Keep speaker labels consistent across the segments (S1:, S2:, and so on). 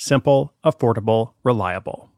S1: Simple, affordable, reliable.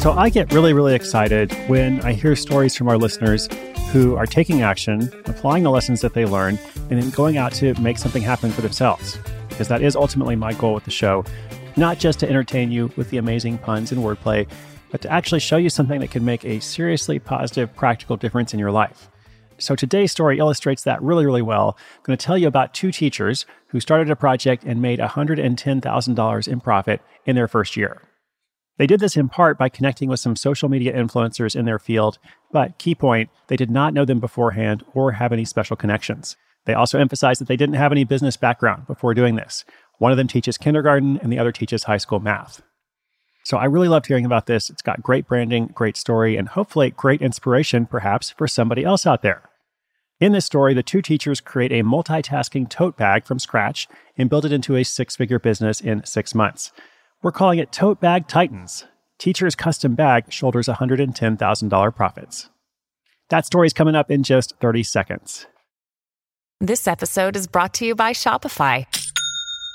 S1: So I get really, really excited when I hear stories from our listeners who are taking action, applying the lessons that they learn, and then going out to make something happen for themselves. Because that is ultimately my goal with the show. Not just to entertain you with the amazing puns and wordplay, but to actually show you something that can make a seriously positive, practical difference in your life. So today's story illustrates that really, really well. I'm going to tell you about two teachers who started a project and made $110,000 in profit in their first year. They did this in part by connecting with some social media influencers in their field, but key point, they did not know them beforehand or have any special connections. They also emphasized that they didn't have any business background before doing this. One of them teaches kindergarten and the other teaches high school math. So I really loved hearing about this. It's got great branding, great story, and hopefully great inspiration perhaps for somebody else out there. In this story, the two teachers create a multitasking tote bag from scratch and build it into a six figure business in six months. We're calling it Tote Bag Titans. Teacher's custom bag shoulders $110,000 profits. That story is coming up in just 30 seconds.
S2: This episode is brought to you by Shopify.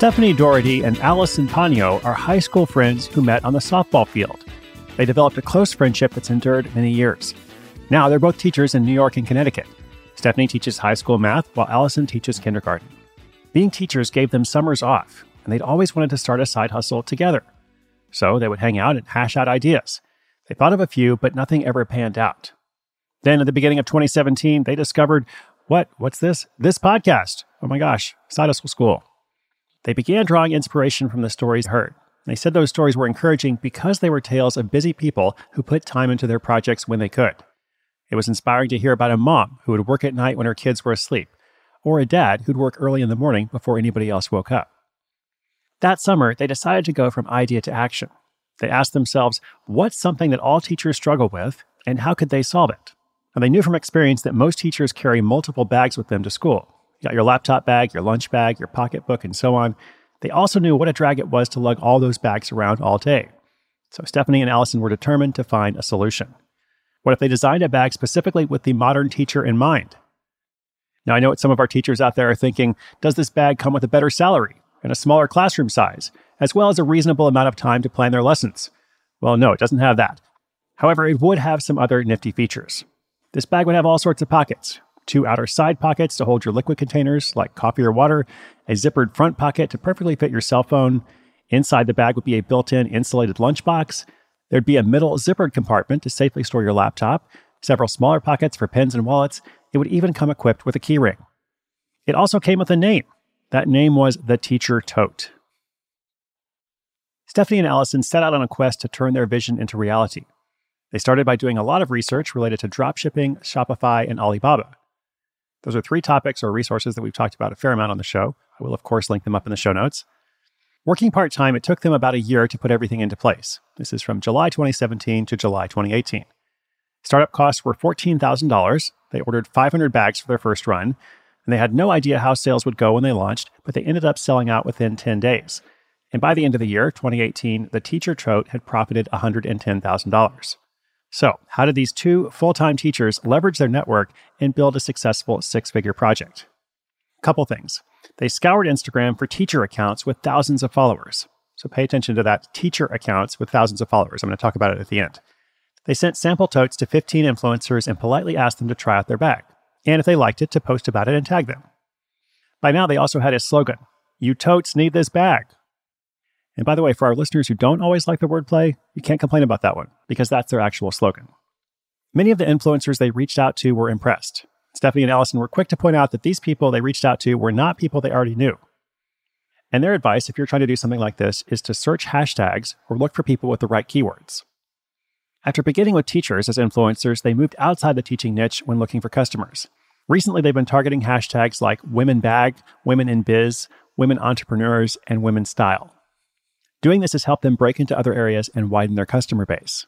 S1: Stephanie Doherty and Allison Pagno are high school friends who met on the softball field. They developed a close friendship that's endured many years. Now they're both teachers in New York and Connecticut. Stephanie teaches high school math while Allison teaches kindergarten. Being teachers gave them summers off, and they'd always wanted to start a side hustle together. So they would hang out and hash out ideas. They thought of a few, but nothing ever panned out. Then at the beginning of 2017, they discovered what? What's this? This podcast. Oh my gosh, Side Hustle School. They began drawing inspiration from the stories heard. They said those stories were encouraging because they were tales of busy people who put time into their projects when they could. It was inspiring to hear about a mom who would work at night when her kids were asleep, or a dad who'd work early in the morning before anybody else woke up. That summer, they decided to go from idea to action. They asked themselves, what's something that all teachers struggle with, and how could they solve it? And they knew from experience that most teachers carry multiple bags with them to school. You got your laptop bag, your lunch bag, your pocketbook, and so on. They also knew what a drag it was to lug all those bags around all day. So Stephanie and Allison were determined to find a solution. What if they designed a bag specifically with the modern teacher in mind? Now, I know what some of our teachers out there are thinking does this bag come with a better salary and a smaller classroom size, as well as a reasonable amount of time to plan their lessons? Well, no, it doesn't have that. However, it would have some other nifty features. This bag would have all sorts of pockets two outer side pockets to hold your liquid containers like coffee or water, a zippered front pocket to perfectly fit your cell phone. Inside the bag would be a built in insulated lunchbox, There'd be a middle zippered compartment to safely store your laptop, several smaller pockets for pens and wallets. It would even come equipped with a keyring. It also came with a name. That name was the Teacher Tote. Stephanie and Allison set out on a quest to turn their vision into reality. They started by doing a lot of research related to dropshipping, Shopify, and Alibaba. Those are three topics or resources that we've talked about a fair amount on the show. I will, of course, link them up in the show notes. Working part time, it took them about a year to put everything into place. This is from July 2017 to July 2018. Startup costs were $14,000. They ordered 500 bags for their first run, and they had no idea how sales would go when they launched, but they ended up selling out within 10 days. And by the end of the year, 2018, the teacher tote had profited $110,000. So, how did these two full time teachers leverage their network and build a successful six figure project? Couple things. They scoured Instagram for teacher accounts with thousands of followers. So, pay attention to that teacher accounts with thousands of followers. I'm going to talk about it at the end. They sent sample totes to 15 influencers and politely asked them to try out their bag, and if they liked it, to post about it and tag them. By now, they also had a slogan You totes need this bag. And by the way, for our listeners who don't always like the wordplay, you can't complain about that one because that's their actual slogan. Many of the influencers they reached out to were impressed. Stephanie and Allison were quick to point out that these people they reached out to were not people they already knew. And their advice, if you're trying to do something like this, is to search hashtags or look for people with the right keywords. After beginning with teachers as influencers, they moved outside the teaching niche when looking for customers. Recently, they've been targeting hashtags like women bag, women in biz, women entrepreneurs, and women style. Doing this has helped them break into other areas and widen their customer base.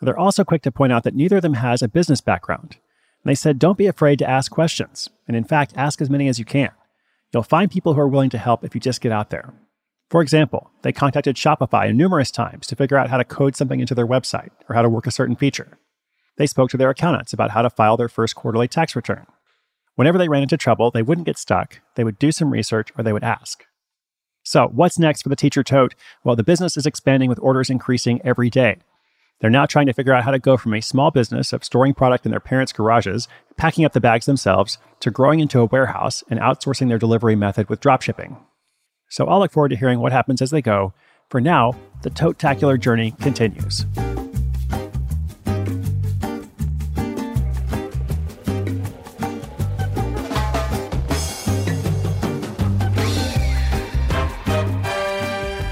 S1: They're also quick to point out that neither of them has a business background. And they said, don't be afraid to ask questions. And in fact, ask as many as you can. You'll find people who are willing to help if you just get out there. For example, they contacted Shopify numerous times to figure out how to code something into their website or how to work a certain feature. They spoke to their accountants about how to file their first quarterly tax return. Whenever they ran into trouble, they wouldn't get stuck, they would do some research or they would ask. So, what's next for the teacher tote? Well, the business is expanding with orders increasing every day. They're now trying to figure out how to go from a small business of storing product in their parents' garages, packing up the bags themselves, to growing into a warehouse and outsourcing their delivery method with dropshipping. So I'll look forward to hearing what happens as they go. For now, the tote-tacular journey continues.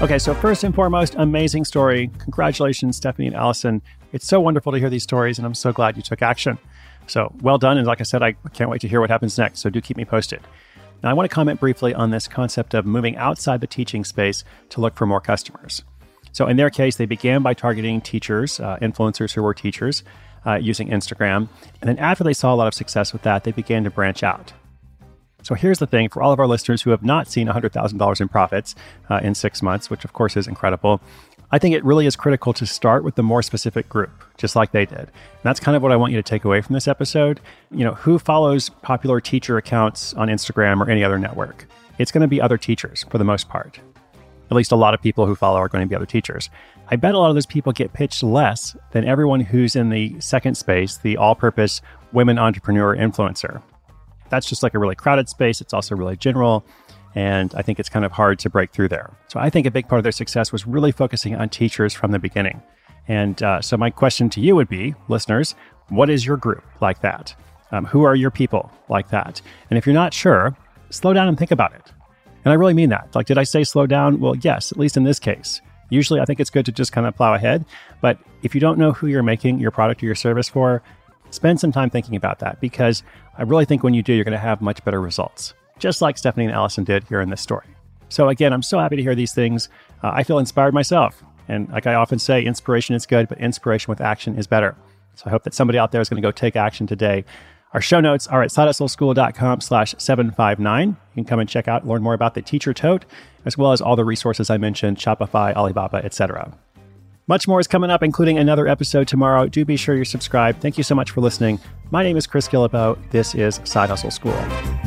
S1: Okay, so first and foremost, amazing story. Congratulations, Stephanie and Allison. It's so wonderful to hear these stories, and I'm so glad you took action. So well done. And like I said, I can't wait to hear what happens next. So do keep me posted. Now, I want to comment briefly on this concept of moving outside the teaching space to look for more customers. So, in their case, they began by targeting teachers, uh, influencers who were teachers, uh, using Instagram. And then, after they saw a lot of success with that, they began to branch out. So here's the thing for all of our listeners who have not seen $100,000 in profits uh, in six months, which of course is incredible. I think it really is critical to start with the more specific group, just like they did. And that's kind of what I want you to take away from this episode. You know, who follows popular teacher accounts on Instagram or any other network? It's going to be other teachers for the most part. At least a lot of people who follow are going to be other teachers. I bet a lot of those people get pitched less than everyone who's in the second space, the all purpose women entrepreneur influencer that's just like a really crowded space. It's also really general. And I think it's kind of hard to break through there. So I think a big part of their success was really focusing on teachers from the beginning. And uh, so my question to you would be, listeners, what is your group like that? Um, who are your people like that? And if you're not sure, slow down and think about it. And I really mean that. Like, did I say slow down? Well, yes, at least in this case. Usually, I think it's good to just kind of plow ahead. But if you don't know who you're making your product or your service for, spend some time thinking about that because I really think when you do, you're going to have much better results, just like Stephanie and Allison did here in this story. So, again, I'm so happy to hear these things. Uh, I feel inspired myself. And like I often say, inspiration is good, but inspiration with action is better. So I hope that somebody out there is going to go take action today. Our show notes are at sidehustleschool.com slash 759. You can come and check out, learn more about the teacher tote, as well as all the resources I mentioned, Shopify, Alibaba, etc. Much more is coming up, including another episode tomorrow. Do be sure you're subscribed. Thank you so much for listening. My name is Chris Guillebeau. This is Side Hustle School.